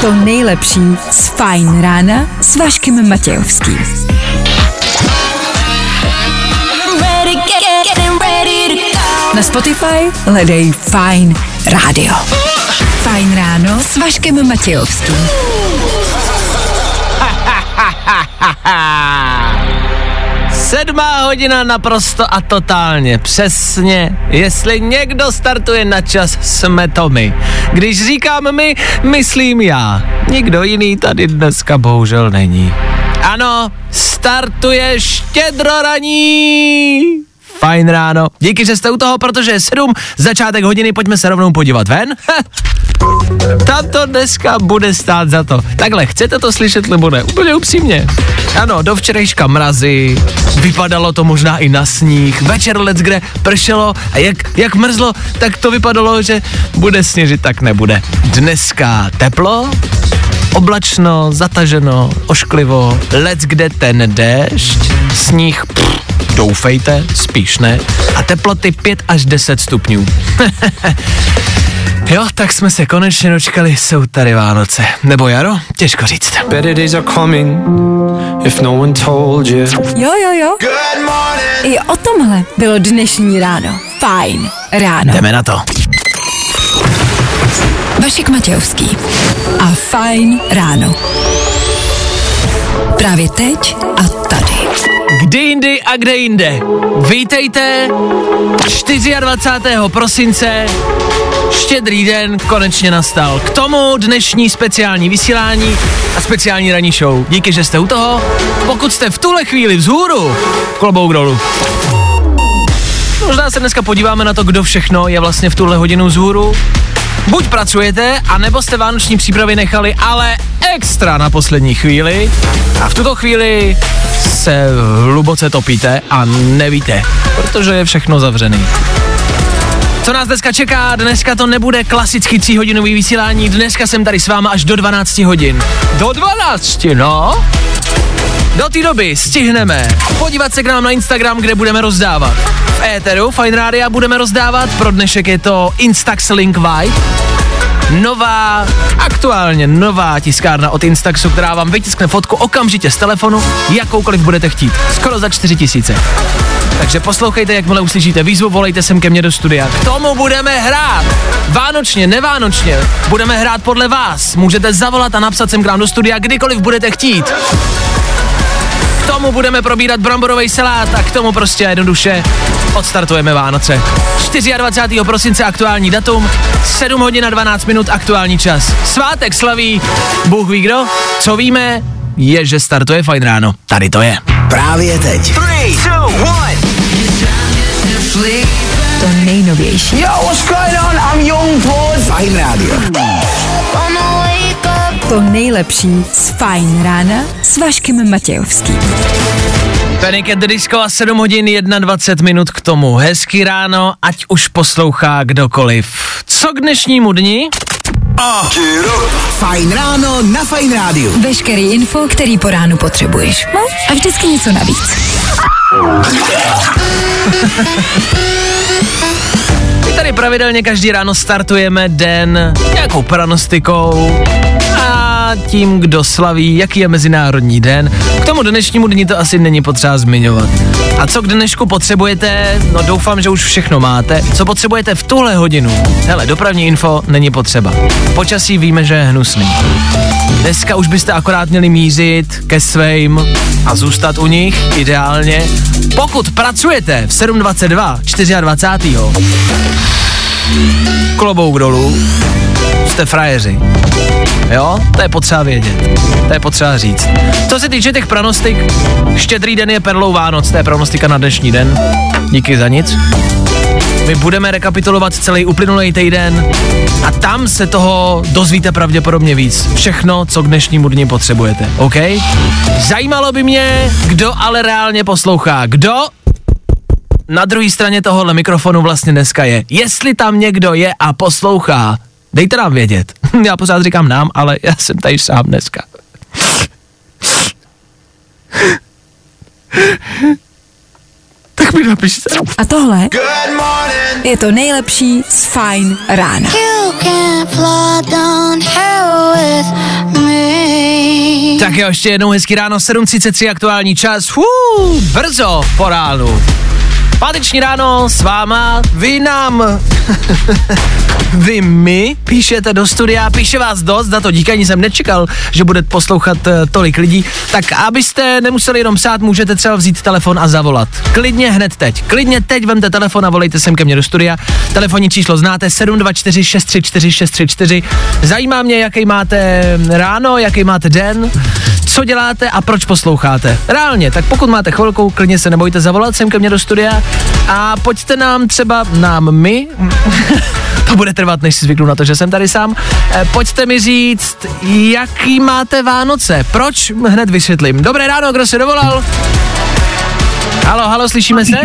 to nejlepší z Fajn rána s Vaškem Matějovským. Na Spotify hledej Fajn rádio. Fajn ráno s Vaškem Matějovským. Sedmá hodina naprosto a totálně, přesně. Jestli někdo startuje na čas, jsme to my. Když říkám my, myslím já. Nikdo jiný tady dneska bohužel není. Ano, startuje štědroraní. Fajn ráno. Díky, že jste u toho, protože je sedm, začátek hodiny, pojďme se rovnou podívat ven. Tam to dneska bude stát za to. Takhle, chcete to slyšet nebo ne? Úplně upřímně. Ano, do včerejška mrazy, vypadalo to možná i na sníh, večer let's kde pršelo a jak, jak mrzlo, tak to vypadalo, že bude sněžit, tak nebude. Dneska teplo, oblačno, zataženo, ošklivo, let's kde ten déšť, sníh, pff, doufejte, spíš ne, a teploty 5 až 10 stupňů. Jo, tak jsme se konečně dočkali, jsou tady Vánoce. Nebo jaro? Těžko říct. Better days are coming if no one told you. Jo, jo, jo. I o tomhle bylo dnešní ráno. Fajn ráno. Jdeme na to. Vašek Matějovský a Fajn ráno. Právě teď a tady. Kdy jindy a kde jinde. Vítejte 24. prosince, štědrý den konečně nastal. K tomu dnešní speciální vysílání a speciální ranní show. Díky, že jste u toho. Pokud jste v tuhle chvíli vzhůru, klobouk dolů. Možná se dneska podíváme na to, kdo všechno je vlastně v tuhle hodinu vzhůru. Buď pracujete, anebo jste vánoční přípravy nechali, ale extra na poslední chvíli. A v tuto chvíli se hluboce topíte a nevíte, protože je všechno zavřený. Co nás dneska čeká? Dneska to nebude klasický tříhodinový vysílání, dneska jsem tady s váma až do 12 hodin. Do 12, no? Do té doby stihneme podívat se k nám na Instagram, kde budeme rozdávat. V éteru Fine Radio budeme rozdávat, pro dnešek je to Instax Link Vibe. Nová, aktuálně nová tiskárna od Instaxu, která vám vytiskne fotku okamžitě z telefonu, jakoukoliv budete chtít. Skoro za 4 tisíce. Takže poslouchejte, jakmile uslyšíte výzvu, volejte sem ke mně do studia. K tomu budeme hrát. Vánočně, nevánočně. Budeme hrát podle vás. Můžete zavolat a napsat sem k nám do studia, kdykoliv budete chtít. K tomu budeme probírat bramborový salát a k tomu prostě jednoduše odstartujeme Vánoce. 24. prosince aktuální datum, 7 hodin a 12 minut aktuální čas. Svátek slaví, Bůh ví kdo, co víme, je, že startuje fajn ráno. Tady to je. Právě teď. To nejnovější. Yo, what's going on? I'm Young Blood. Fajn rádio. To nejlepší z Fajn rána s Vaškem Matějovským. Panic at the Disco a 7 hodin 21 minut k tomu. Hezký ráno, ať už poslouchá kdokoliv. Co k dnešnímu dni? Fajn ráno na Fajn rádiu. Veškerý info, který po ránu potřebuješ. No? A vždycky něco navíc. Tady pravidelně každý ráno startujeme den nějakou pranostikou. A tím, kdo slaví, jaký je Mezinárodní den. K tomu dnešnímu dni to asi není potřeba zmiňovat. A co k dnešku potřebujete? No doufám, že už všechno máte. Co potřebujete v tuhle hodinu? Hele, dopravní info není potřeba. Počasí víme, že je hnusný. Dneska už byste akorát měli mířit ke svým a zůstat u nich, ideálně. Pokud pracujete v 7.22, 24. klobouk dolů, jste frajeři. Jo, to je potřeba vědět. To je potřeba říct. Co se týče těch pranostik, štědrý den je perlou Vánoc, to je pranostika na dnešní den. Díky za nic. My budeme rekapitulovat celý uplynulý týden a tam se toho dozvíte pravděpodobně víc. Všechno, co k dnešnímu dni potřebujete, OK? Zajímalo by mě, kdo ale reálně poslouchá. Kdo na druhé straně tohohle mikrofonu vlastně dneska je. Jestli tam někdo je a poslouchá, dejte nám vědět. Já pořád říkám nám, ale já jsem tady sám dneska. Tak mi napište. A tohle je to nejlepší z Fine rána. Tak jo, ještě jednou hezký ráno, 7.33 aktuální čas. Hů, brzo po ránu. Páteční ráno s váma, vy nám, vy mi píšete do studia, píše vás dost, za to díky, ani jsem nečekal, že bude poslouchat uh, tolik lidí, tak abyste nemuseli jenom psát, můžete třeba vzít telefon a zavolat. Klidně hned teď, klidně teď vemte telefon a volejte sem ke mně do studia. Telefonní číslo znáte 724 634 634. Zajímá mě, jaký máte ráno, jaký máte den, co děláte a proč posloucháte. Reálně, tak pokud máte chvilku, klidně se nebojte zavolat sem ke mně do studia a pojďte nám třeba, nám my, to bude trvat, než si zvyknu na to, že jsem tady sám, eh, pojďte mi říct, jaký máte Vánoce, proč, hned vysvětlím. Dobré ráno, kdo se dovolal? Halo, halo, slyšíme se?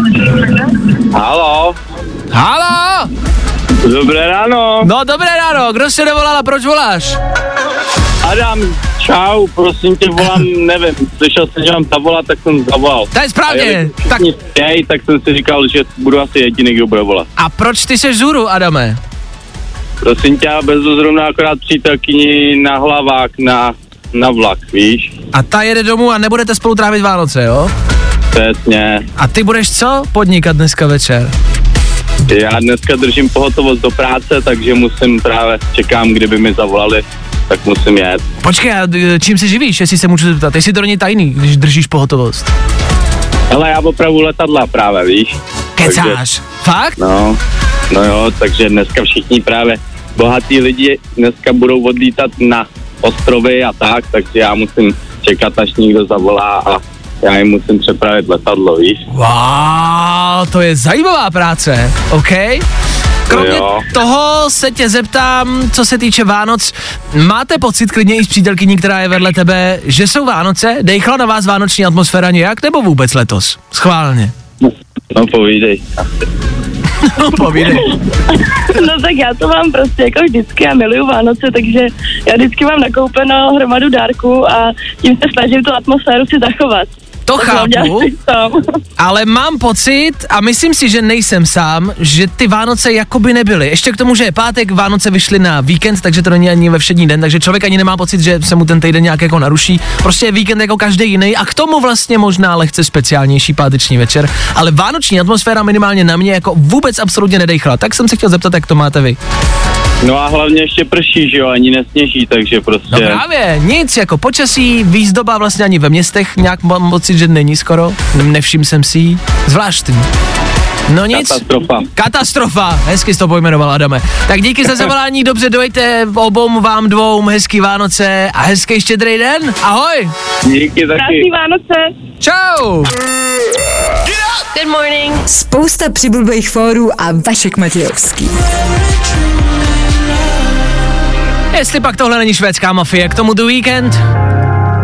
Halo, Halo! dobré ráno. No dobré ráno, kdo se dovolal a proč voláš? Adam, čau, prosím tě, volám, nevím, slyšel jsem, že mám zavolat, tak jsem zavolal. To je správně, tak spějí, tak jsem si říkal, že budu asi jediný, kdo bude volat. a proč ty seš zůru, Adame? Prosím tě, bezu zrovna akorát přítelkyni na hlavák na, na vlak, víš? A ta jede domů a nebudete spolu trávit Vánoce, jo? Přesně. A ty budeš co podnikat dneska večer? Já dneska držím pohotovost do práce, takže musím právě, čekám, kdyby mi zavolali, tak musím jet. Počkej, a čím se živíš, jestli se můžu zeptat? Jestli to není tajný, když držíš pohotovost. Ale já opravu letadla právě, víš? Kecáš. Fakt? No, no jo, takže dneska všichni právě bohatí lidi dneska budou odlítat na ostrovy a tak, takže já musím čekat, až někdo zavolá a já jim musím přepravit letadlo, víš? Wow, to je zajímavá práce, OK? Kromě Jo. toho se tě zeptám, co se týče Vánoc, máte pocit klidně i s přítelkyní, která je vedle tebe, že jsou Vánoce? Dejchla na vás vánoční atmosféra nějak, nebo vůbec letos? Schválně. No povídej. No, povídej. No tak já to mám prostě jako vždycky, já miluju Vánoce, takže já vždycky mám nakoupeno hromadu dárků a tím se snažím tu atmosféru si zachovat. To chápu, ale mám pocit, a myslím si, že nejsem sám, že ty Vánoce jakoby nebyly. Ještě k tomu, že je pátek, Vánoce vyšly na víkend, takže to není ani ve všední den, takže člověk ani nemá pocit, že se mu ten týden nějak jako naruší. Prostě je víkend jako každý jiný a k tomu vlastně možná lehce speciálnější páteční večer, ale vánoční atmosféra minimálně na mě jako vůbec absolutně nedejchla. Tak jsem se chtěl zeptat, jak to máte vy. No a hlavně ještě prší, že jo, ani nesněží, takže prostě... No právě, nic jako počasí, výzdoba vlastně ani ve městech, nějak mám pocit, že není skoro, nevšiml jsem si jí. zvláštní. No nic. Katastrofa. Katastrofa, hezky jsi to pojmenoval, Adame. Tak díky za zavolání, dobře dojte obou vám dvou, hezký Vánoce a hezký štědrý den. Ahoj, Díky taky. Krásný Vánoce. čau. Good morning. Spousta přibulbých fórů a Vašek Matějovský. Jestli pak tohle není švédská mafie, k tomu The Weekend.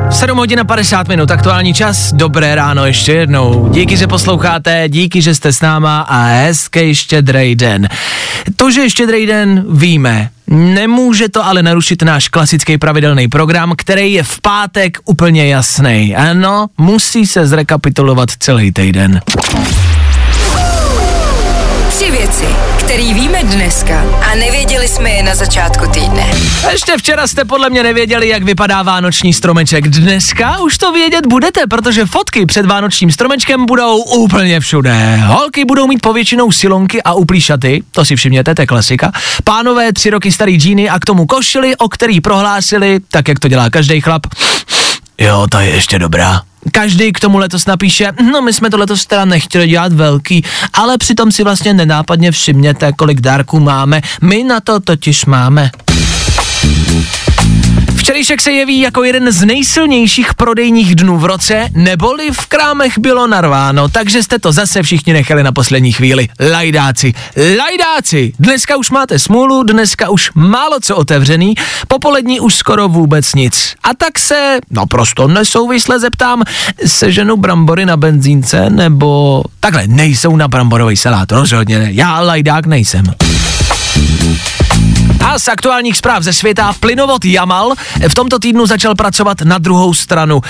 7 hodin a 50 minut, aktuální čas, dobré ráno ještě jednou. Díky, že posloucháte, díky, že jste s náma a hezký štědrej den. To, že je štědrej den, víme. Nemůže to ale narušit náš klasický pravidelný program, který je v pátek úplně jasný. Ano, musí se zrekapitulovat celý týden. Tři věci, které víme dneska a nevěděli jsme je na začátku týdne. Ještě včera jste podle mě nevěděli, jak vypadá vánoční stromeček. Dneska už to vědět budete, protože fotky před vánočním stromečkem budou úplně všude. Holky budou mít povětšinou silonky a uplý šaty, to si všimněte, to je klasika. Pánové tři roky starý džíny a k tomu košily, o který prohlásili, tak jak to dělá každý chlap. Jo, ta je ještě dobrá. Každý k tomu letos napíše, no my jsme to letos teda nechtěli dělat velký, ale přitom si vlastně nenápadně všimněte, kolik dárků máme. My na to totiž máme. Včerejšek se jeví jako jeden z nejsilnějších prodejních dnů v roce, neboli v krámech bylo narváno, takže jste to zase všichni nechali na poslední chvíli. Lajdáci, lajdáci, dneska už máte smůlu, dneska už málo co otevřený, popolední už skoro vůbec nic. A tak se, naprosto nesouvisle zeptám, seženu brambory na benzínce, nebo takhle, nejsou na bramborový salát, rozhodně ne, já lajdák nejsem. A z aktuálních zpráv ze světa plynovod Jamal v tomto týdnu začal pracovat na druhou stranu.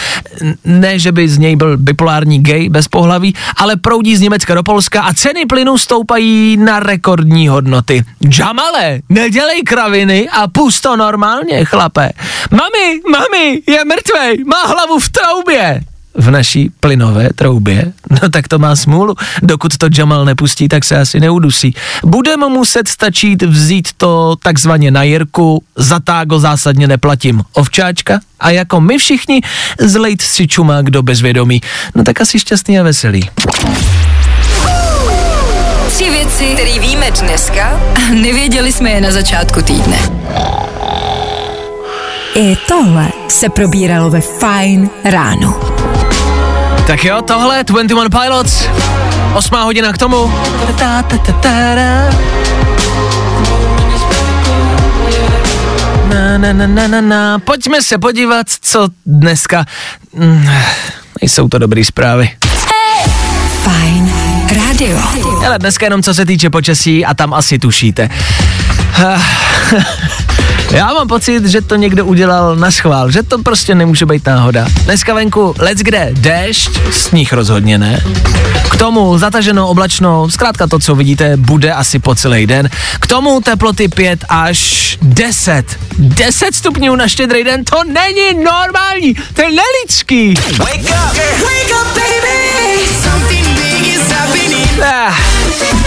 Ne, že by z něj byl bipolární gay bez pohlaví, ale proudí z Německa do Polska a ceny plynu stoupají na rekordní hodnoty. Jamale, nedělej kraviny a pust to normálně, chlape. Mami, mami, je mrtvej, má hlavu v troubě v naší plynové troubě. No tak to má smůlu. Dokud to Jamal nepustí, tak se asi neudusí. Budeme muset stačit vzít to takzvaně na jirku, za tágo zásadně neplatím. Ovčáčka? A jako my všichni zlejt si čumák do bezvědomí. No tak asi šťastný a veselý. Tři věci, které víme dneska a nevěděli jsme je na začátku týdne. I tohle se probíralo ve Fine ráno. Tak jo, tohle 21 Pilots. Osmá hodina k tomu. Na, na, na, na, na, na. Pojďme se podívat, co dneska... Mm, Nejsou to dobrý zprávy. Fine rádio. Ale dneska jenom co se týče počasí a tam asi tušíte. Já mám pocit, že to někdo udělal na schvál, že to prostě nemůže být náhoda. Dneska venku let's kde déšť, sníh rozhodně ne. K tomu zataženo oblačno, zkrátka to, co vidíte, bude asi po celý den. K tomu teploty 5 až 10. 10 stupňů na štědrý den, to není normální, to je nelidský. Ah.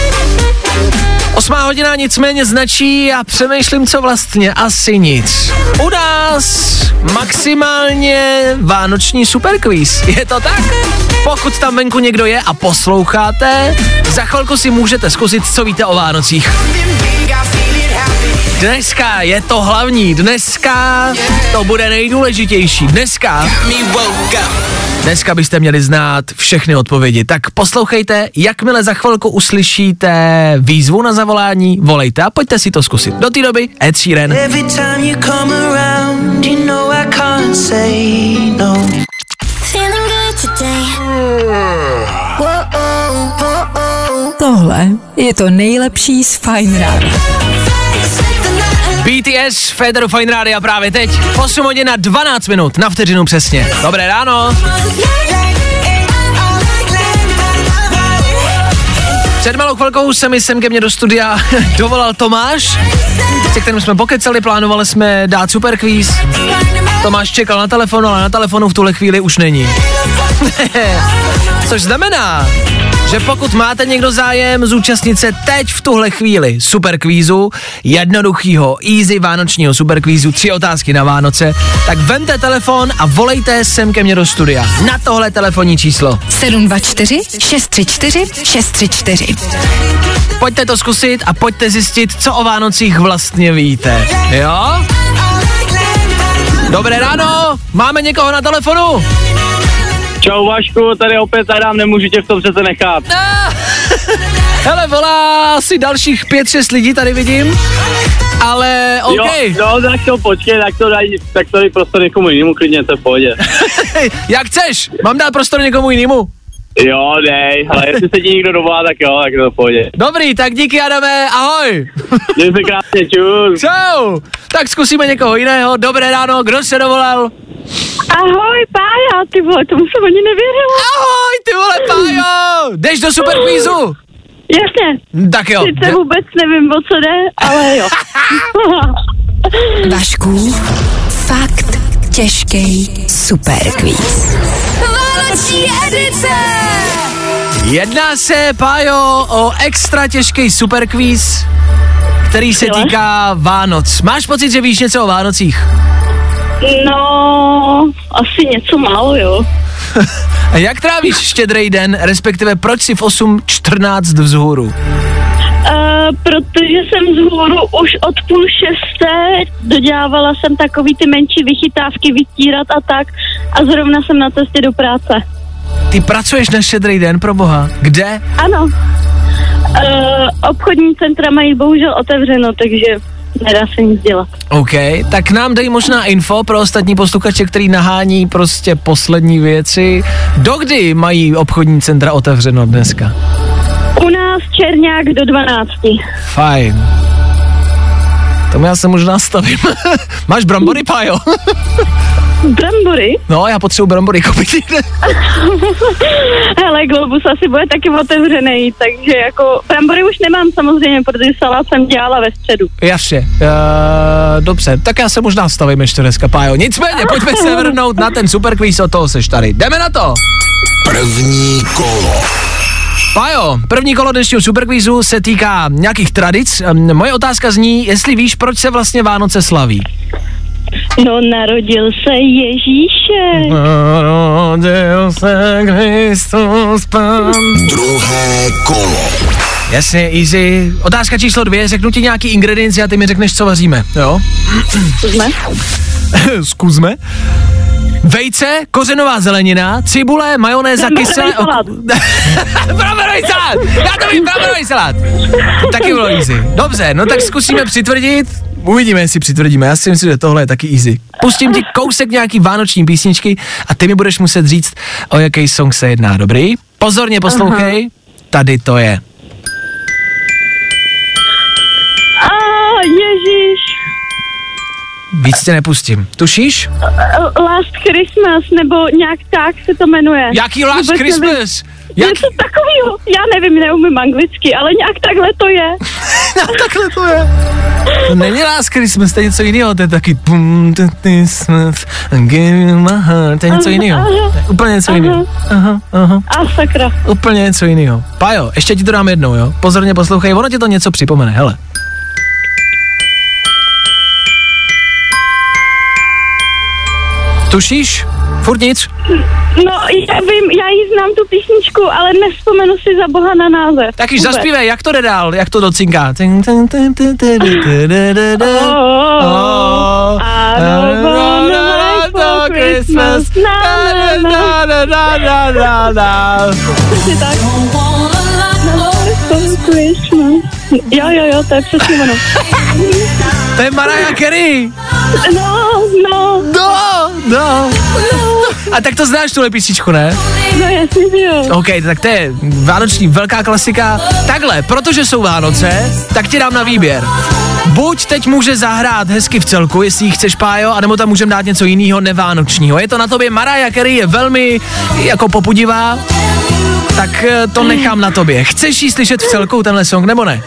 Osmá hodina nicméně značí a přemýšlím, co vlastně asi nic. U nás maximálně vánoční superquiz. Je to tak? Pokud tam venku někdo je a posloucháte, za chvilku si můžete zkusit, co víte o Vánocích. Dneska je to hlavní, dneska to bude nejdůležitější. Dneska Dneska byste měli znát všechny odpovědi, tak poslouchejte, jakmile za chvilku uslyšíte výzvu na zavolání, volejte a pojďte si to zkusit. Do té doby Ed Sheeran. Every time you come around, you know I can't say no. Feeling good today. Whoa, whoa, Tohle je to nejlepší z Fine rána. BTS, Federu Fine Rádia právě teď, 8 hodin na 12 minut, na vteřinu přesně. Dobré ráno. Před malou chvilkou se mi sem ke mně do studia dovolal Tomáš, se kterým jsme pokecali, plánovali jsme dát super kvíz. Tomáš čekal na telefonu, ale na telefonu v tuhle chvíli už není. Což znamená, že pokud máte někdo zájem zúčastnit se teď v tuhle chvíli superkvízu, jednoduchýho, easy vánočního superkvízu, tři otázky na Vánoce, tak vemte telefon a volejte sem ke mně do studia na tohle telefonní číslo. 724 634 634. Pojďte to zkusit a pojďte zjistit, co o Vánocích vlastně víte. Jo? Dobré ráno, máme někoho na telefonu? Čau Vašku, tady opět Adam, nemůžu tě v tom přece nechat. Hele, volá asi dalších pět, šest lidí tady vidím, ale OK. Jo, no, tak to počkej, tak to daj, tak to prostor někomu jinému, klidně, to je v pohodě. Jak chceš? Mám dát prostor někomu jinému? Jo, dej, ale jestli se ti někdo dovolá, tak jo, tak to pohodě. Dobrý, tak díky Adame, ahoj. Měj se krásně, čus. Čau. Tak zkusíme někoho jiného. Dobré ráno, kdo se dovolal? Ahoj, Pája, ty vole, tomu jsem ani nevěřila. Ahoj, ty vole, Pájo. Jdeš do superkvízu? Jasně, Tak jo. sice vůbec nevím, o co jde, ale jo. Vašku, fakt těžký superkvíz. Vánoční edice! Jedná se, Pájo, o extra těžký superkvíz, který se týká Vánoc. Máš pocit, že víš něco o Vánocích? No, asi něco málo, jo. A jak trávíš štědrý den, respektive proč si v 8.14 vzhůru? Protože jsem z hůru už od půl šesté, dodělávala jsem takový ty menší vychytávky, vytírat a tak a zrovna jsem na cestě do práce. Ty pracuješ na štědrý den, pro boha. Kde? Ano. Uh, obchodní centra mají bohužel otevřeno, takže nedá se nic dělat. OK, tak nám dej možná info pro ostatní posluchače, který nahání prostě poslední věci. Dokdy mají obchodní centra otevřeno dneska? U nás Čerňák do 12. Fajn. Tomu já se možná stavím. Máš brambory, Pájo? Brambory? No, já potřebuji brambory koupit. Hele, Globus asi bude taky otevřený, takže jako brambory už nemám samozřejmě, protože salát jsem dělala ve středu. Jasně, uh, dobře, tak já se možná stavím ještě dneska, Pájo. Nicméně, pojďme se vrhnout na ten super quiz, od toho seš tady. Jdeme na to! První kolo. Pájo, první kolo dnešního superkvízu se týká nějakých tradic. Moje otázka zní, jestli víš, proč se vlastně Vánoce slaví. No, narodil se Ježíšek. Narodil se Kristus Pán. Druhé kolo. Jasně, easy. Otázka číslo dvě, řeknu ti nějaký ingredienci a ty mi řekneš, co vaříme, jo? Jsme? Zkusme. Vejce, kořenová zelenina, cibule, majonéza, kyselé... salát. Bramborový salát! Já to vím, bramborový salát! Taky bylo easy. Dobře, no tak zkusíme přitvrdit. Uvidíme, jestli přitvrdíme. Já si myslím, že tohle je taky easy. Pustím ti kousek nějaký vánoční písničky a ty mi budeš muset říct, o jaký song se jedná, dobrý? Pozorně poslouchej, tady to je. Víc tě nepustím. Tušíš? Last Christmas, nebo nějak tak se to jmenuje. Jaký Last Vůbec. Christmas? Jak... Něco takového, já nevím, neumím anglicky, ale nějak takhle to je. Takhle to je. To není Last Christmas, to je něco jiného, to je taky to Christmas, and give you my heart, to je něco jiného. je Úplně něco jiného. Aha, aha. A sakra. Úplně něco jiného. Pajo, ještě ti to dám jednou, jo? Pozorně poslouchej, ono ti to něco připomene, hele. Tušíš? Furt nic? No, já vím, já jí znám tu písničku, ale nespomenu si za boha na název. Tak již zaspívej, jak to jde dál, jak to docinká. Jo, jo, jo, to je přesně ono. to je Mariah Carey. No, no. No no. A tak to znáš tuhle písničku, ne? no jasně, že jo. OK, tak to je vánoční velká klasika. Takhle, protože jsou Vánoce, tak ti dám na výběr. Buď teď může zahrát hezky v celku, jestli ji chceš, Pájo, anebo tam můžeme dát něco jiného nevánočního. Je to na tobě, Mariah Carey je velmi jako popudivá, tak eh, to nechám na tobě. Chceš ji slyšet v celku, tenhle song, nebo ne?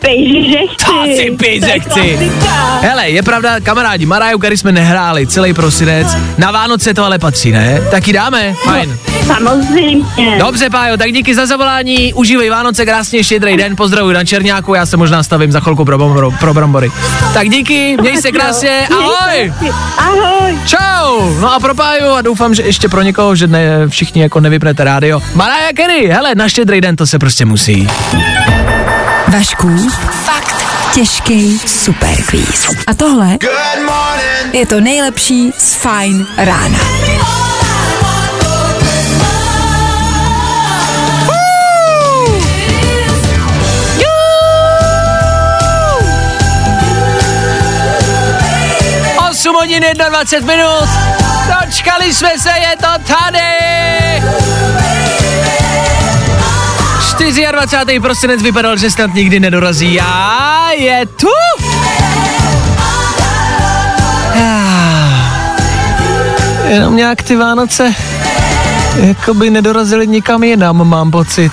Pejži, že chci. To je že chci. Hele, je pravda, kamarádi, Mariah Carey jsme nehráli celý prosinec, na Vánoce to ale patří, ne? Tak ji dáme, fajn. Samozřejmě. Dobře, Pájo, tak díky za zavolání, užívej Vánoce, krásně štědrý den, pozdravuj na Černáku, já se možná stavím za chvilku pro, bramboru, pro brambory. Tak díky, měj se krásně, ahoj! Ahoj. Čau! No a pro Páju a doufám, že ještě pro někoho, že ne, všichni jako nevypnete rádio. Mariah Carey, hele, na štědrý den to se prostě musí. Vašků, fakt těžký superquiz. A tohle je to nejlepší z Fine rána. Hodin 21 minut, dočkali jsme se, je to tady! 24. prosinec vypadal, že snad nikdy nedorazí a je tu! Ah. Jenom nějak ty Vánoce jakoby nedorazily nikam jinam, mám pocit.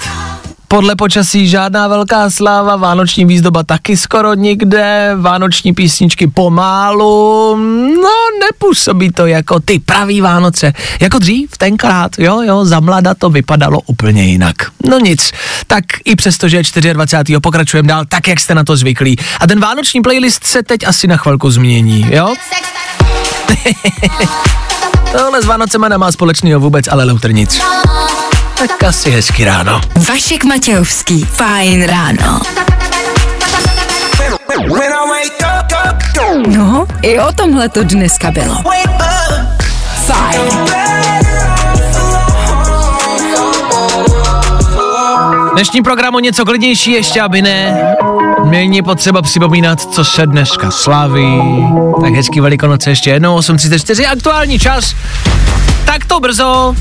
Podle počasí žádná velká sláva, vánoční výzdoba taky skoro nikde, vánoční písničky pomálu, no nepůsobí to jako ty pravý Vánoce, jako dřív tenkrát, jo, jo, za mlada to vypadalo úplně jinak. No nic, tak i přesto, že je 24. pokračujeme dál tak, jak jste na to zvyklí. A ten vánoční playlist se teď asi na chvilku změní, jo? Tohle s Vánocema nemá společného vůbec, ale Luther nic. Tak asi hezky ráno. Vašek Matějovský, Fine ráno. No, i o tomhle to dneska bylo. Fajn. Dnešní programu něco klidnější ještě, aby ne. Není potřeba připomínat, co se dneska slaví. Tak hezký velikonoce ještě jednou, 8.34, aktuální čas. Tak to brzo.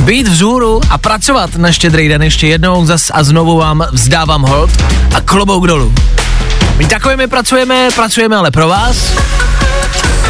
Být vzhůru a pracovat na štědrý den ještě jednou zas a znovu vám vzdávám hold a klobouk dolů. My takové my pracujeme, pracujeme ale pro vás.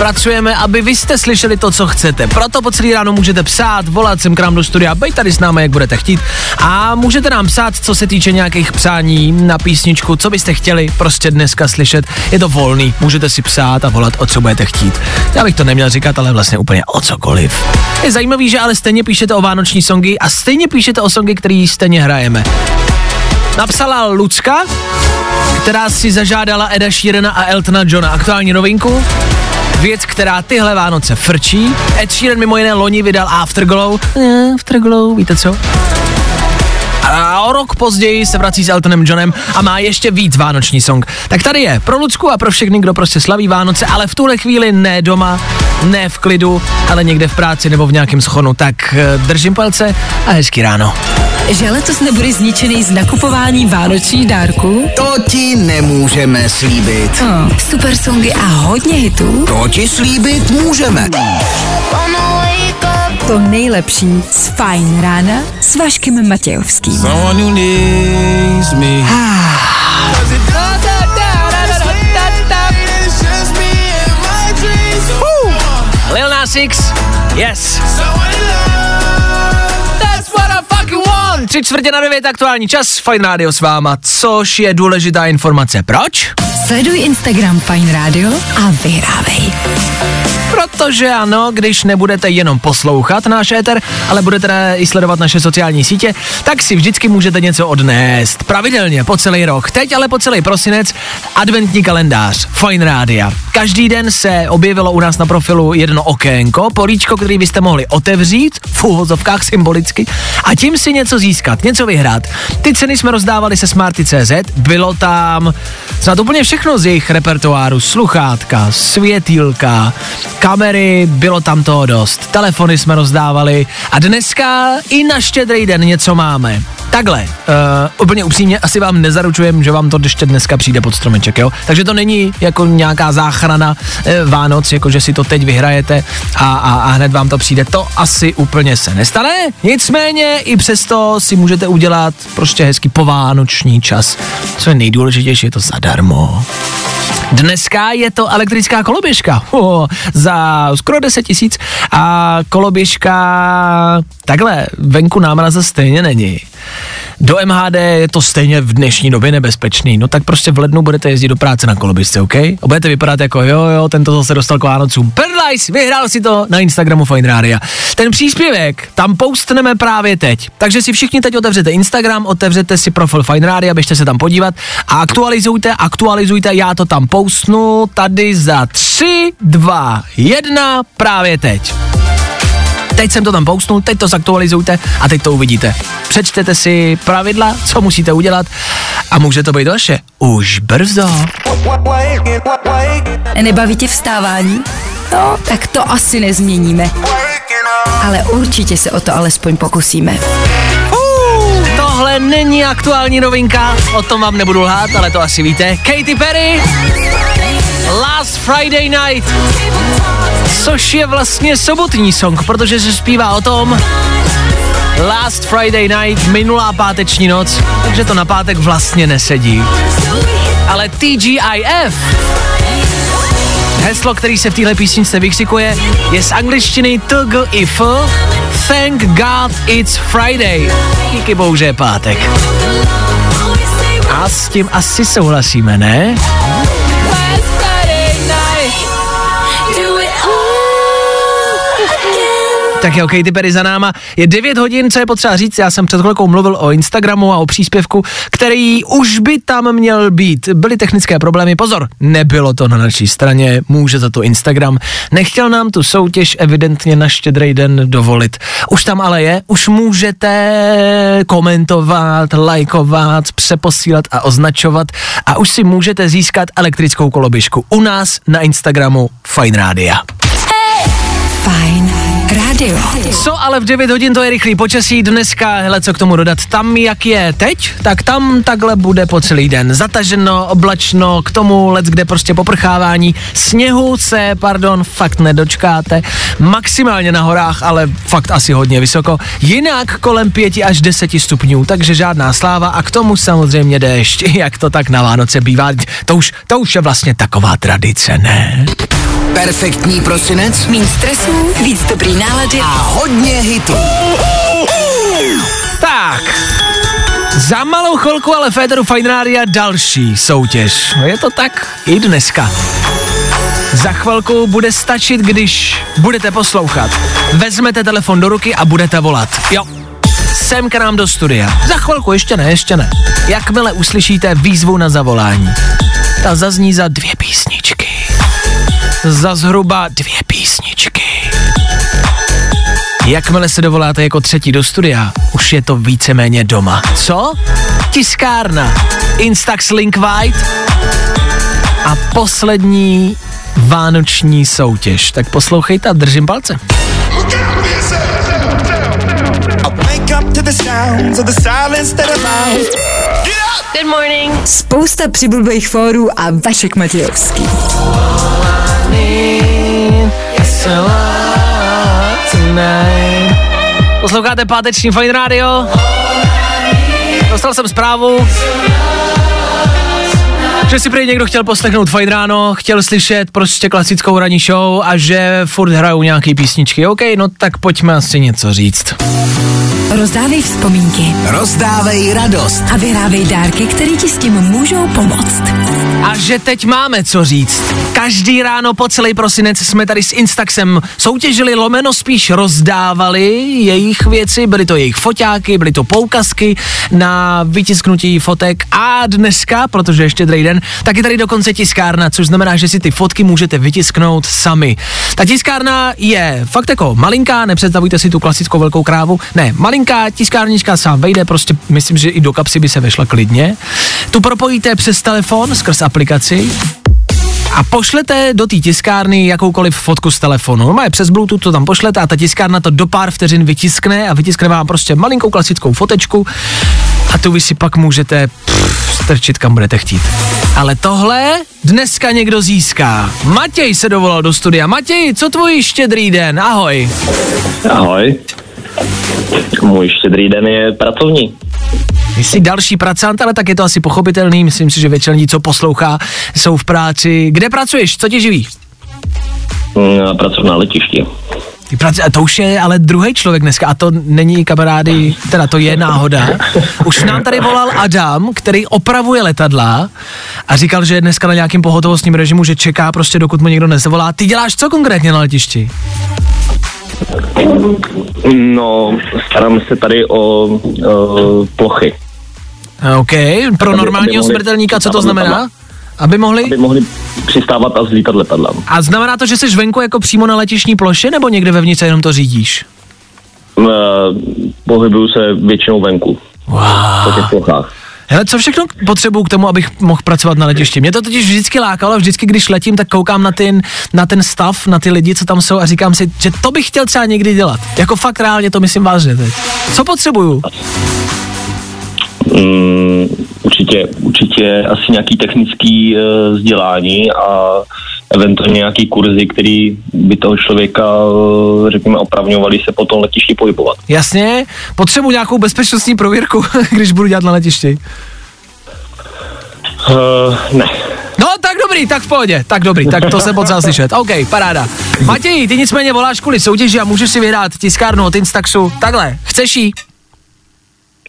Pracujeme, aby vy jste slyšeli to, co chcete. Proto po celý ráno můžete psát, volat sem k nám do studia, být tady s námi, jak budete chtít. A můžete nám psát, co se týče nějakých přání na písničku, co byste chtěli prostě dneska slyšet. Je to volný, můžete si psát a volat, o co budete chtít. Já bych to neměl říkat, ale vlastně úplně o cokoliv. Je zajímavý, že ale stejně píšete o vánoční songy a stejně píšete o songy, který stejně hrajeme. Napsala Lucka, která si zažádala Eda Sheerana a Eltona Johna aktuální novinku. Věc, která tyhle Vánoce frčí. Ed Sheeran mimo jiné loni vydal Afterglow. Eh, Afterglow, víte co? O rok později se vrací s Eltonem Johnem a má ještě víc vánoční song. Tak tady je, pro Lucku a pro všechny, kdo prostě slaví Vánoce, ale v tuhle chvíli ne doma, ne v klidu, ale někde v práci nebo v nějakém schonu. Tak eh, držím palce a hezký ráno. Že letos nebude zničený z nakupování vánočních dárků? To ti nemůžeme slíbit. Oh, super songy a hodně hitů? To ti slíbit můžeme. To nejlepší z Fajn rána s Vaškem Matějovským. Me. Lil Nas X, yes. That's what I fucking want. Tři čtvrtě na devět aktuální čas, Fine Radio s váma, což je důležitá informace. Proč? Sleduj Instagram Fajn Radio a vyhrávej. Protože ano, když nebudete jenom poslouchat náš éter, ale budete i sledovat naše sociální sítě, tak si vždycky můžete něco odnést. Pravidelně po celý rok. Teď ale po celý prosinec adventní kalendář Fine Rádia. Každý den se objevilo u nás na profilu jedno okénko, políčko, který byste mohli otevřít, v úvozovkách symbolicky, a tím si něco získat, něco vyhrát. Ty ceny jsme rozdávali se Smarty.cz, bylo tam snad úplně všechno z jejich repertoáru, sluchátka, světýlka, kamery, bylo tam toho dost. Telefony jsme rozdávali a dneska i na štědrý den něco máme. Takhle, uh, úplně upřímně, asi vám nezaručujem, že vám to ještě dneska přijde pod stromeček, jo? Takže to není jako nějaká záchrana eh, Vánoc, jako že si to teď vyhrajete a, a, a hned vám to přijde. To asi úplně se nestane, nicméně i přesto si můžete udělat prostě hezký povánoční čas. Co je nejdůležitější, je to zadarmo. Dneska je to elektrická koloběžka oh, za skoro 10 tisíc a koloběžka takhle venku námraze stejně není. Do MHD je to stejně v dnešní době nebezpečný, no tak prostě v lednu budete jezdit do práce na koloběžce, OK? A budete vypadat jako jo, jo, tento zase dostal k Vánocům. Perlajs, vyhrál si to na Instagramu Fine Radio. Ten příspěvek tam postneme právě teď. Takže si všichni teď otevřete Instagram, otevřete si profil Fine Radio, běžte se tam podívat a aktualizujte, aktualizujte, já to tam postnu tady za 3, 2, 1 právě teď. Teď jsem to tam postnul, teď to zaktualizujte a teď to uvidíte. Přečtete si pravidla, co musíte udělat a může to být vaše už brzo. Nebaví tě vstávání? No, tak to asi nezměníme. Ale určitě se o to alespoň pokusíme. Uh, tohle není aktuální novinka, o tom vám nebudu lhát, ale to asi víte. Katy Perry, Last Friday Night, což je vlastně sobotní song, protože se zpívá o tom, Last Friday Night, minulá páteční noc, takže to na pátek vlastně nesedí. Ale TGIF, heslo, který se v téhle písničce vykřikuje, je z angličtiny TGIF, Thank God It's Friday. Díky bohu, že je pátek. A s tím asi souhlasíme, ne? Tak jo, Katy Perry za náma. Je 9 hodin, co je potřeba říct. Já jsem před chvilkou mluvil o Instagramu a o příspěvku, který už by tam měl být. Byly technické problémy, pozor, nebylo to na naší straně, může za to Instagram. Nechtěl nám tu soutěž evidentně na štědrý den dovolit. Už tam ale je, už můžete komentovat, lajkovat, přeposílat a označovat a už si můžete získat elektrickou koloběžku u nás na Instagramu Fine Radio. Fajn rádio. Co ale v 9 hodin to je rychlý počasí. Dneska, hele, co k tomu dodat, tam jak je teď, tak tam takhle bude po celý den. Zataženo, oblačno, k tomu let, kde prostě poprchávání, sněhu se, pardon, fakt nedočkáte, maximálně na horách, ale fakt asi hodně vysoko, jinak kolem 5 až 10 stupňů, takže žádná sláva a k tomu samozřejmě déšť, jak to tak na Vánoce bývá, to už, to už je vlastně taková tradice, ne? Perfektní prosinec Mín stresů, víc dobrý nálady a hodně hitů. Tak, za malou chvilku ale Féteru Fine Rádia další soutěž. No je to tak i dneska. Za chvilku bude stačit, když budete poslouchat. Vezmete telefon do ruky a budete volat. Jo, sem k nám do studia. Za chvilku, ještě ne, ještě ne. Jakmile uslyšíte výzvu na zavolání. Ta zazní za dvě písničky. Za zhruba dvě písničky. Jakmile se dovoláte jako třetí do studia, už je to víceméně doma. Co? Tiskárna, Instax Link White a poslední vánoční soutěž. Tak poslouchejte a držím palce. Good morning. Spousta přibulbých fórů a Vašek Matějovský. Posloucháte páteční Fine Radio? Dostal jsem zprávu, že si prý někdo chtěl poslechnout Fine Ráno, chtěl slyšet prostě klasickou ranní show a že furt hrajou nějaký písničky. OK, no tak pojďme asi něco říct. Rozdávej vzpomínky Rozdávej radost. a vyhrávej dárky, které ti s tím můžou pomoct. A že teď máme co říct. Každý ráno po celý prosinec jsme tady s Instaxem soutěžili, lomeno spíš rozdávali jejich věci, byly to jejich foťáky, byly to poukazky na vytisknutí fotek a dneska, protože ještě druhý den, tak je tady dokonce tiskárna, což znamená, že si ty fotky můžete vytisknout sami. Ta tiskárna je fakt jako malinká, nepředstavujte si tu klasickou velkou krávu, ne, malinká tiskárnička sám vejde, prostě myslím, že i do kapsy by se vešla klidně. Tu propojíte přes telefon skrz aplikaci a pošlete do té tiskárny jakoukoliv fotku z telefonu. Má je přes Bluetooth, to tam pošlete a ta tiskárna to do pár vteřin vytiskne a vytiskne vám prostě malinkou klasickou fotečku a tu vy si pak můžete pff, strčit kam budete chtít. Ale tohle dneska někdo získá. Matěj se dovolal do studia. Matěj, co tvůj štědrý den? Ahoj. Ahoj. Můj štědrý den je pracovní. Ty jsi další pracant, ale tak je to asi pochopitelný. Myslím si, že většina lidí, co poslouchá, jsou v práci. Kde pracuješ? Co tě živí? Mm, Pracuji na letišti. Ty praci, a to už je ale druhý člověk dneska a to není kamarády, teda to je náhoda. Už nám tady volal Adam, který opravuje letadla a říkal, že je dneska na nějakém pohotovostním režimu, že čeká prostě dokud mu někdo nezavolá. Ty děláš co konkrétně na letišti? No, starám se tady o, o plochy, OK, pro Aby- normálního aby smrtelníka, co to znamená? Aby mohli? aby mohli přistávat a zlítat letadla. A znamená to, že jsi venku jako přímo na letišní ploše nebo někde vevnitř jenom to řídíš? Uh, pohybuju se většinou venku, Wow. po těch plochách. Hele, co všechno potřebuju k tomu, abych mohl pracovat na letišti? Mě to totiž vždycky lákalo, vždycky, když letím, tak koukám na ten, na ten stav, na ty lidi, co tam jsou a říkám si, že to bych chtěl třeba někdy dělat. Jako fakt reálně to myslím vážně teď. Co potřebuju? Mm, určitě, určitě asi nějaký technický uh, vzdělání a eventuálně nějaký kurzy, který by toho člověka, uh, řekněme, opravňovali se po tom letišti pohybovat. Jasně, potřebuji nějakou bezpečnostní prověrku, když budu dělat na letišti. Uh, ne. No, tak dobrý, tak v pohodě, tak dobrý, tak to se potřeba slyšet. OK, paráda. Matěj, ty nicméně voláš kvůli soutěži a můžeš si vyhrát tiskárnu od Instaxu. Takhle, chceš jí?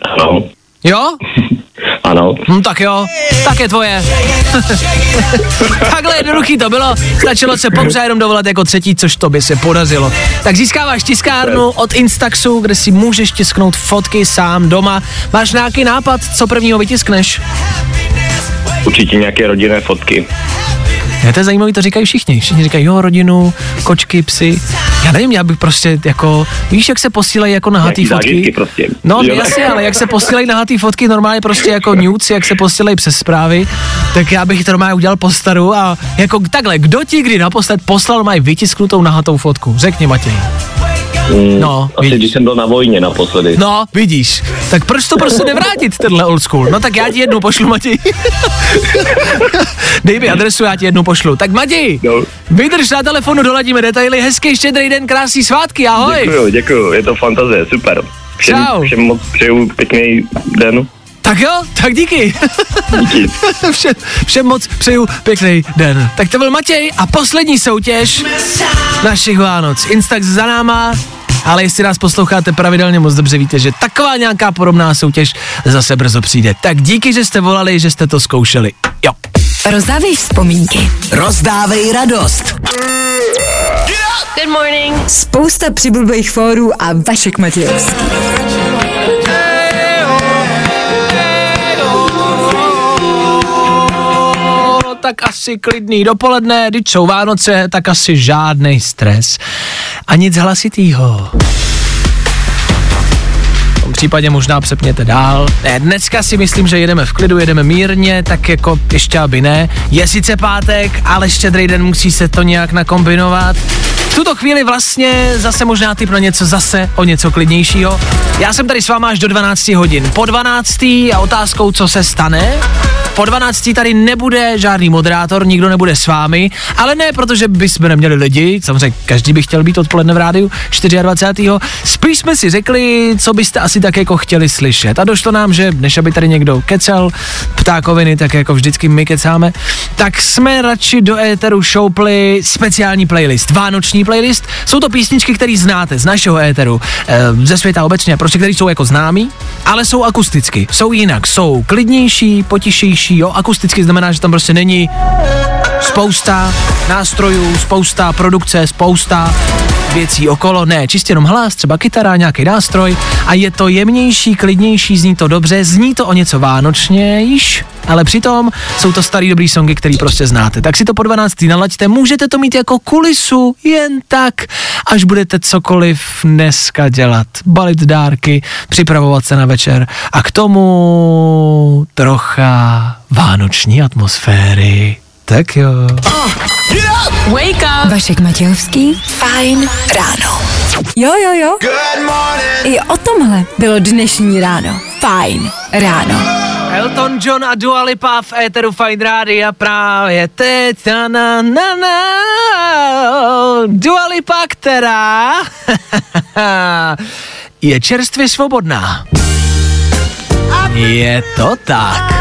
Ano. Jo? Ano. Hm, tak jo, tak je tvoje. Takhle jednoduchý to bylo, stačilo se popřát jenom dovolat jako třetí, což to by se podařilo. Tak získáváš tiskárnu od Instaxu, kde si můžeš tisknout fotky sám doma. Máš nějaký nápad, co prvního vytiskneš? Určitě nějaké rodinné fotky. Je to je zajímavý, to říkají všichni. Všichni říkají, jo, rodinu, kočky, psy. Já nevím, já bych prostě jako, víš, jak se posílají jako nahatý fotky? prostě. No, Jo. jasně, ale jak se posílají nahatý fotky normálně prostě jako nudes, jak se posílají přes zprávy, tak já bych to normálně udělal po staru a jako takhle, kdo ti kdy naposled poslal mají vytisknutou nahatou fotku? Řekni, Matěj. Mm, No, asi vidíš. když jsem byl na vojně naposledy. No, vidíš. Tak proč to prostě nevrátit, tenhle old school? No tak já ti jednu pošlu, Matěj. Dej mi adresu, já ti jednu pošlu. Tak Matěj, No. vydrž na telefonu, doladíme detaily. Hezký štědrý den, krásný svátky, ahoj. Děkuju, děkuju, je to fantazie, super. Všem, Čau. všem moc přeju pěkný den. Tak jo, tak díky. Díky. všem, všem moc přeju pěkný den. Tak to byl Matěj a poslední soutěž našich Vánoc. Instax za náma, ale jestli nás posloucháte pravidelně, moc dobře víte, že taková nějaká podobná soutěž zase brzo přijde. Tak díky, že jste volali, že jste to zkoušeli. Jo. Rozdávej vzpomínky. Rozdávej radost. Good morning. Spousta přibulbých fórů a Vašek Matějovský. Tak asi klidný dopoledne, když jsou Vánoce, tak asi žádný stres. A nic hlasitýho. V tom případě možná přepněte dál. Ne, dneska si myslím, že jedeme v klidu, jedeme mírně, tak jako ještě aby ne. Je sice pátek, ale štědrý den musí se to nějak nakombinovat. V tuto chvíli vlastně zase možná typ na něco zase o něco klidnějšího. Já jsem tady s váma až do 12 hodin. Po 12 a otázkou, co se stane, po 12 tady nebude žádný moderátor, nikdo nebude s vámi, ale ne protože bychom neměli lidi, samozřejmě každý by chtěl být odpoledne v rádiu 24. Spíš jsme si řekli, co byste asi tak jako chtěli slyšet. A došlo nám, že než aby tady někdo kecel ptákoviny, tak jako vždycky my kecáme, tak jsme radši do éteru šoupli speciální playlist, vánoční playlist. Jsou to písničky, které znáte z našeho éteru, e, ze světa obecně, prostě které jsou jako známí, ale jsou akusticky, jsou jinak, jsou klidnější, potišejší, jo, akusticky znamená, že tam prostě není spousta nástrojů, spousta produkce, spousta věcí okolo, ne, čistě jenom hlas, třeba kytara, nějaký nástroj a je to jemnější, klidnější, zní to dobře, zní to o něco vánočnějš, ale přitom jsou to starý dobrý songy, který prostě znáte. Tak si to po 12. nalaďte, můžete to mít jako kulisu, jen tak, až budete cokoliv dneska dělat. Balit dárky, připravovat se na večer a k tomu trocha vánoční atmosféry. Tak jo. Wake up! Vašek Matějovský. Fajn ráno. Jo, jo, jo. I o tomhle bylo dnešní ráno. Fajn ráno. Elton John a Dua Lipa v éteru Fine Rádia právě teď. Na, na, na, na. Dua Lipa, která je čerstvě svobodná. Je to tak.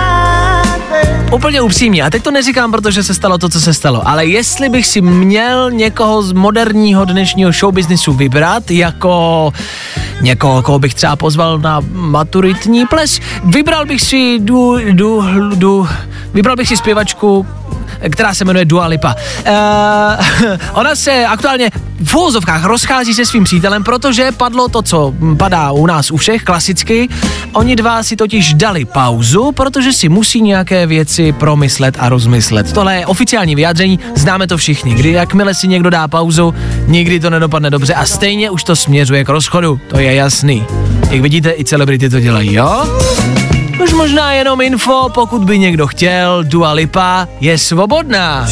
way. Úplně upřímně, a teď to neříkám, protože se stalo to, co se stalo, ale jestli bych si měl někoho z moderního dnešního showbiznisu vybrat, jako někoho, koho bych třeba pozval na maturitní ples, vybral bych si du, du, du, vybral bych si zpěvačku, která se jmenuje Dua Lipa. Uh, ona se aktuálně v úvozovkách rozchází se svým přítelem, protože padlo to, co padá u nás u všech klasicky. Oni dva si totiž dali pauzu, protože si musí nějaké věci promyslet a rozmyslet. Tohle je oficiální vyjádření, známe to všichni. Kdy jakmile si někdo dá pauzu, nikdy to nedopadne dobře a stejně už to směřuje k rozchodu, to je jasný. Jak vidíte, i celebrity to dělají, jo? Už možná jenom info, pokud by někdo chtěl, Dua Lipa je svobodná.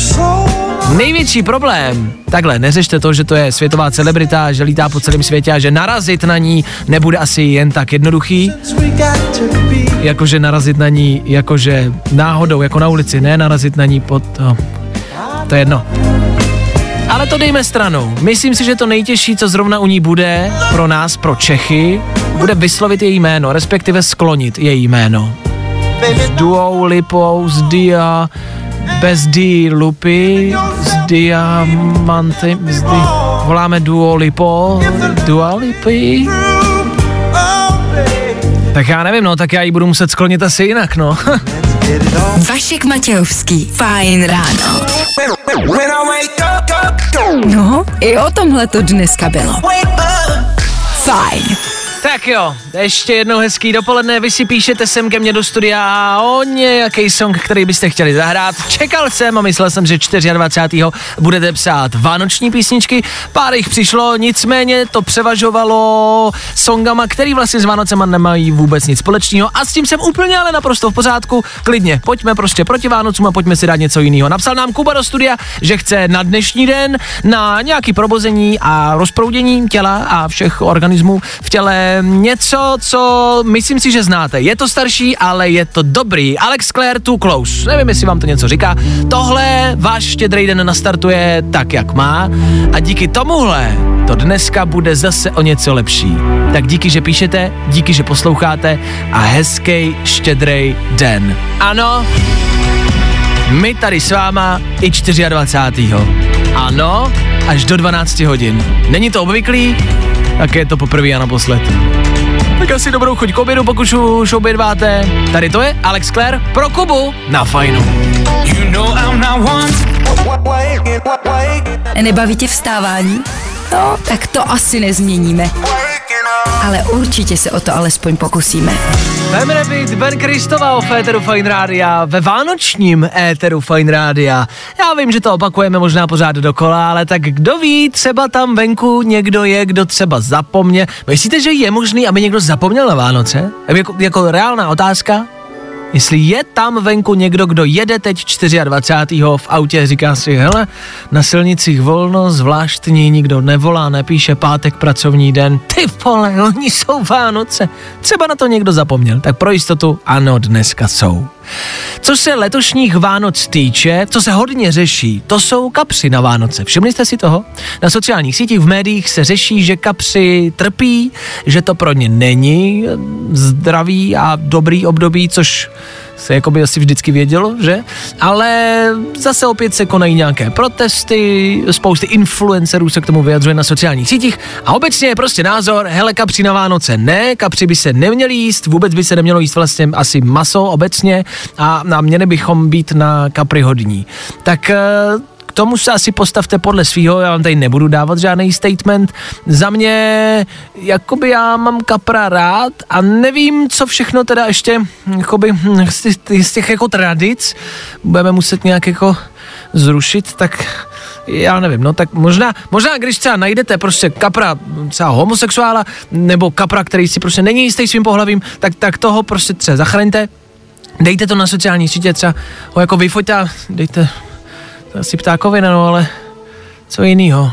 Největší problém, takhle, neřešte to, že to je světová celebrita, že lítá po celém světě a že narazit na ní nebude asi jen tak jednoduchý, jakože narazit na ní, jakože náhodou, jako na ulici, ne narazit na ní pod... To, to je jedno. Ale to dejme stranou. Myslím si, že to nejtěžší, co zrovna u ní bude pro nás, pro Čechy, bude vyslovit její jméno, respektive sklonit její jméno. S duou lipou, s dia, bez di lupy, diamanty, di, voláme duo lipo, dua lipy. Tak já nevím, no, tak já ji budu muset sklonit asi jinak, no. Vašek Matějovský. Fajn ráno. No, i o tomhle to dneska bylo. Fajn. Tak jo, ještě jednou hezký dopoledne, vy si píšete sem ke mně do studia o nějaký song, který byste chtěli zahrát. Čekal jsem a myslel jsem, že 24. budete psát vánoční písničky, pár jich přišlo, nicméně to převažovalo songama, který vlastně s Vánocema nemají vůbec nic společného a s tím jsem úplně ale naprosto v pořádku, klidně, pojďme prostě proti Vánocům a pojďme si dát něco jiného. Napsal nám Kuba do studia, že chce na dnešní den na nějaký probození a rozproudění těla a všech organismů v těle něco, co myslím si, že znáte. Je to starší, ale je to dobrý. Alex Claire Too Close. Nevím, jestli vám to něco říká. Tohle váš štědrý den nastartuje tak, jak má a díky tomuhle to dneska bude zase o něco lepší. Tak díky, že píšete, díky, že posloucháte a hezký štědrý den. Ano, my tady s váma i 24. Ano, až do 12 hodin. Není to obvyklý, tak je to poprvé a naposled. Tak asi dobrou chuť k obědu, pokud už obědváte. Tady to je Alex Claire pro Kubu na fajnu. You know I'm not one. Nebaví tě vstávání? No, tak to asi nezměníme. Ale určitě se o to alespoň pokusíme. Vem Rabbit, Ben Kristova v éteru Fine Rádia, ve vánočním éteru Fine Rádia. Já vím, že to opakujeme možná pořád dokola, ale tak kdo ví, třeba tam venku někdo je, kdo třeba zapomněl. Myslíte, že je možný, aby někdo zapomněl na Vánoce? Jako, jako reálná otázka? Jestli je tam venku někdo, kdo jede teď 24. v autě, říká si, hele, na silnicích volno, zvláštní, nikdo nevolá, nepíše pátek pracovní den, ty vole, oni jsou Vánoce. Třeba na to někdo zapomněl, tak pro jistotu ano, dneska jsou. Co se letošních Vánoc týče, co se hodně řeší, to jsou kapři na Vánoce. Všimli jste si toho? Na sociálních sítích, v médiích se řeší, že kapři trpí, že to pro ně není zdravý a dobrý období, což se jako by asi vždycky vědělo, že? Ale zase opět se konají nějaké protesty, spousty influencerů se k tomu vyjadřuje na sociálních sítích a obecně je prostě názor, hele kapři na Vánoce ne, kapři by se neměli jíst, vůbec by se nemělo jíst vlastně asi maso obecně a, a měli bychom být na kapry hodní. Tak tomu se asi postavte podle svého, já vám tady nebudu dávat žádný statement. Za mě, jakoby já mám kapra rád a nevím, co všechno teda ještě, jakoby z těch, jako tradic budeme muset nějak jako zrušit, tak já nevím, no tak možná, možná když třeba najdete prostě kapra třeba homosexuála, nebo kapra, který si prostě není jistý svým pohlavím, tak, tak toho prostě třeba zachraňte, dejte to na sociální sítě, třeba ho jako vyfoťte dejte to asi ptákovina, no ale co jinýho.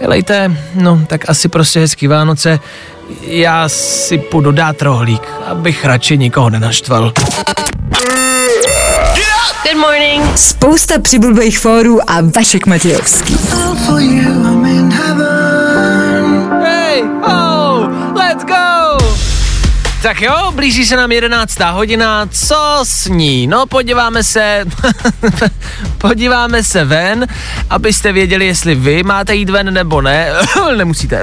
Helejte, no tak asi prostě hezký Vánoce. Já si půjdu dát rohlík, abych radši nikoho nenaštval. Good morning. Spousta přibulbých fórů a Vašek Matějovský. Hey, oh! Tak jo, blíží se nám 11. hodina, co s ní? No podíváme se, podíváme se ven, abyste věděli, jestli vy máte jít ven nebo ne, nemusíte.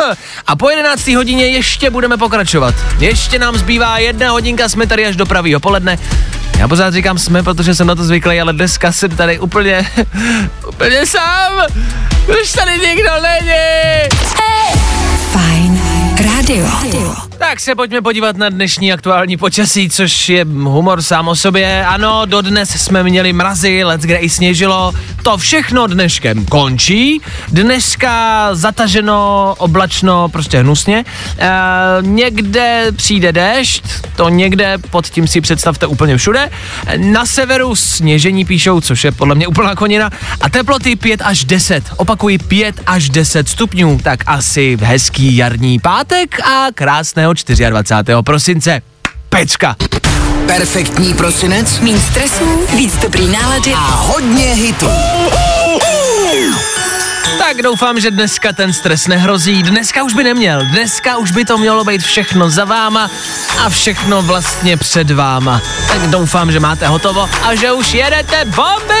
A po 11. hodině ještě budeme pokračovat. Ještě nám zbývá jedna hodinka, jsme tady až do pravýho poledne. Já pořád říkám jsme, protože jsem na to zvyklý, ale dneska jsem tady úplně, úplně sám. Už tady nikdo není. Fajn Radio. Radio. Tak se pojďme podívat na dnešní aktuální počasí, což je humor sám o sobě. Ano, dodnes jsme měli mrazy, let's kde i sněžilo. To všechno dneškem končí. Dneska zataženo, oblačno, prostě hnusně. E, někde přijde déšť, to někde pod tím si představte úplně všude. Na severu sněžení píšou, což je podle mě úplná konina. A teploty 5 až 10. Opakuji 5 až 10 stupňů. Tak asi hezký jarní pátek a krásného 24. prosince. Pecka. Perfektní prosinec. Mín stresů, víc dobrý nálady a hodně hitů. Tak doufám, že dneska ten stres nehrozí. Dneska už by neměl. Dneska už by to mělo být všechno za váma a všechno vlastně před váma. Tak doufám, že máte hotovo a že už jedete bomby!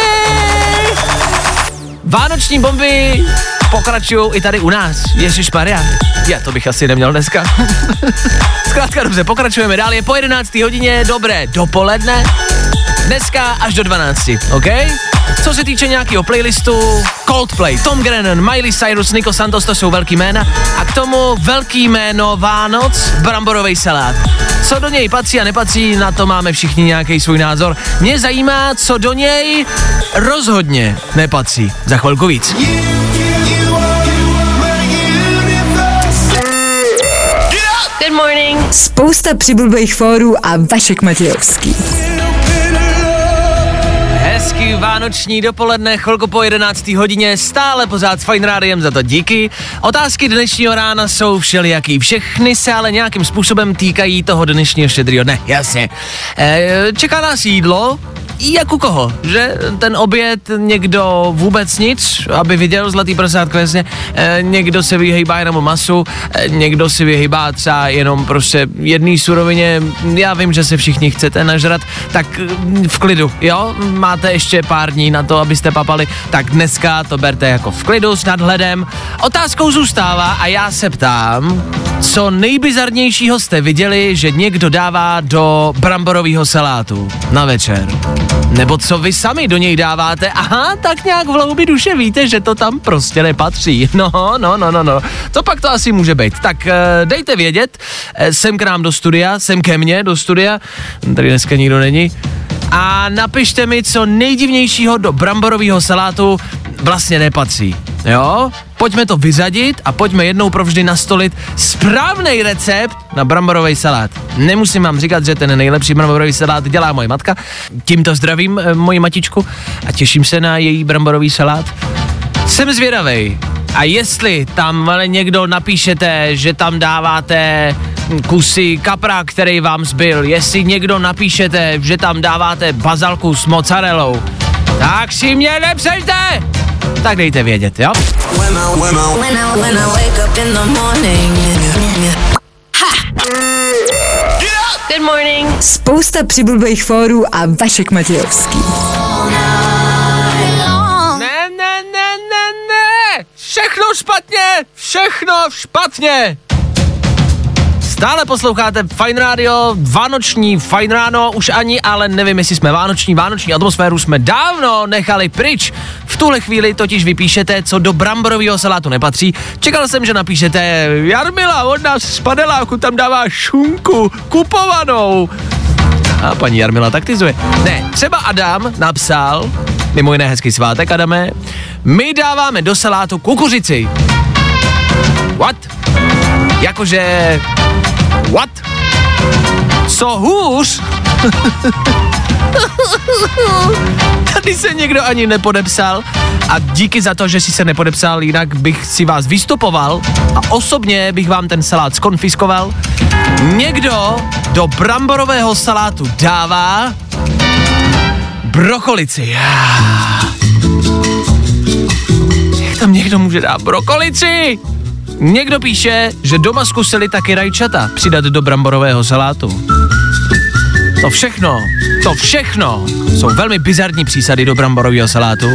Vánoční bomby pokračují i tady u nás. Ježíš Maria. Já to bych asi neměl dneska. Zkrátka dobře, pokračujeme dál. Je po 11. hodině, dobré dopoledne. Dneska až do 12, OK? Co se týče nějakého playlistu, Coldplay, Tom Grennan, Miley Cyrus, Nico Santos, to jsou velký jména. A k tomu velký jméno Vánoc, bramborový salát. Co do něj patří a nepatří, na to máme všichni nějaký svůj názor. Mě zajímá, co do něj rozhodně nepatří. Za chvilku víc. Good morning. Spousta přibulbých fórů a Vašek Matějovský. Hezký vánoční dopoledne, chvilku po 11. hodině, stále pořád s Fine Rádiem, za to díky. Otázky dnešního rána jsou všelijaký. Všechny se ale nějakým způsobem týkají toho dnešního štědrýho dne, jasně. E, čeká nás jídlo, jak u koho, že ten oběd někdo vůbec nic, aby viděl zlatý prasátko, jasně, e, někdo se vyhýbá jenom masu, e, někdo si vyhýbá třeba jenom prostě jedný surovině, já vím, že se všichni chcete nažrat, tak mm, v klidu, jo, máte ještě pár dní na to, abyste papali, tak dneska to berte jako v klidu s nadhledem. Otázkou zůstává a já se ptám, co nejbizarnějšího jste viděli, že někdo dává do bramborového salátu na večer? Nebo co vy sami do něj dáváte? Aha, tak nějak v hloubi duše víte, že to tam prostě nepatří. No, no, no, no, no. To pak to asi může být. Tak uh, dejte vědět, uh, sem k nám do studia, sem ke mně do studia, tady dneska nikdo není. A napište mi, co nejdivnějšího do bramborového salátu vlastně nepatří. Jo? Pojďme to vyřadit a pojďme jednou provždy nastolit správný recept na bramborový salát. Nemusím vám říkat, že ten nejlepší bramborový salát dělá moje matka. Tímto zdravím e, moji matičku a těším se na její bramborový salát. Jsem zvědavej. A jestli tam ale někdo napíšete, že tam dáváte kusy kapra, který vám zbyl, jestli někdo napíšete, že tam dáváte bazalku s mozzarellou, tak si mě nepřejte! Tak dejte vědět, jo? Good morning. Spousta přibulbých fórů a Vašek Matějovský. Ne, ne, ne, ne, ne! Všechno špatně! Všechno špatně! Stále posloucháte Fine Radio, Vánoční Fine Ráno, už ani, ale nevím, jestli jsme Vánoční, Vánoční atmosféru jsme dávno nechali pryč. V tuhle chvíli totiž vypíšete, co do bramborového salátu nepatří. Čekal jsem, že napíšete, Jarmila od nás z paneláku tam dává šunku, kupovanou. A paní Jarmila taktizuje. Ne, třeba Adam napsal, mimo jiné hezký svátek, Adame, my dáváme do salátu kukuřici. What? Jakože... What? Co hůř? Tady se někdo ani nepodepsal a díky za to, že si se nepodepsal, jinak bych si vás vystupoval a osobně bych vám ten salát skonfiskoval. Někdo do bramborového salátu dává brokolici. Jak tam někdo může dát brokolici? Někdo píše, že doma zkusili taky rajčata přidat do bramborového salátu. To všechno, to všechno jsou velmi bizarní přísady do bramborového salátu.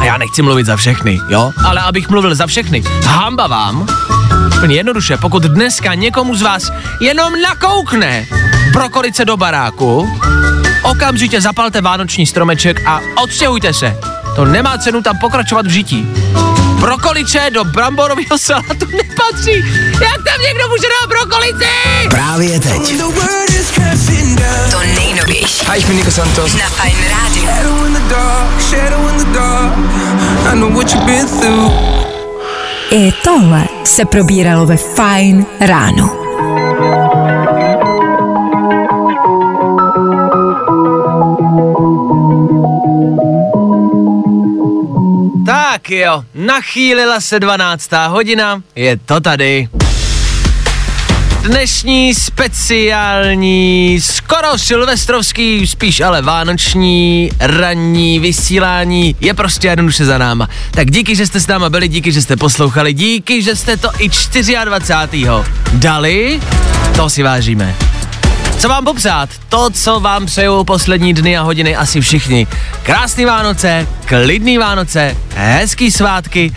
A já nechci mluvit za všechny, jo? Ale abych mluvil za všechny, hamba vám, úplně jednoduše, pokud dneska někomu z vás jenom nakoukne brokolice do baráku, okamžitě zapalte vánoční stromeček a odstěhujte se. To nemá cenu tam pokračovat v žití. Brokoliče do bramborového salátu nepatří. Jak tam někdo může dát brokolici? Právě teď. To nejnovější. Hi, jsme Nico Santos. Na Fine Radio. I tohle se probíralo ve Fine ráno. Jo, nachýlila se 12. hodina, je to tady. Dnešní speciální, skoro silvestrovský, spíš ale vánoční, ranní vysílání je prostě jednoduše za náma. Tak díky, že jste s náma byli, díky, že jste poslouchali, díky, že jste to i 24. dali, to si vážíme. Co vám popřát? To, co vám přejou poslední dny a hodiny asi všichni. Krásný Vánoce, klidný Vánoce, hezký svátky.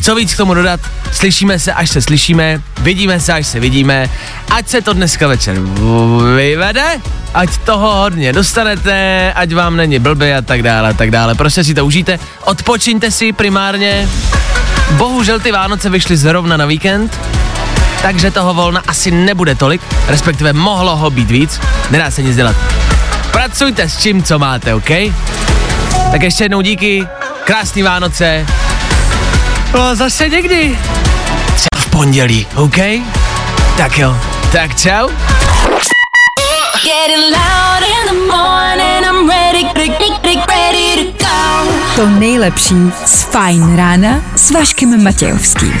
Co víc k tomu dodat? Slyšíme se, až se slyšíme, vidíme se, až se vidíme. Ať se to dneska večer vyvede, ať toho hodně dostanete, ať vám není blbě a tak dále, a tak dále. Prostě si to užijte, odpočiňte si primárně. Bohužel ty Vánoce vyšly zrovna na víkend, takže toho volna asi nebude tolik, respektive mohlo ho být víc, nedá se nic dělat. Pracujte s čím, co máte, OK? Tak ještě jednou díky, krásný Vánoce. No zase někdy. Třeba v pondělí, OK? Tak jo, tak čau. Getting loud in the morning, I'm ready, ready, ready to go. To nejlepší z Fajn rána s Vaškem Matějovským.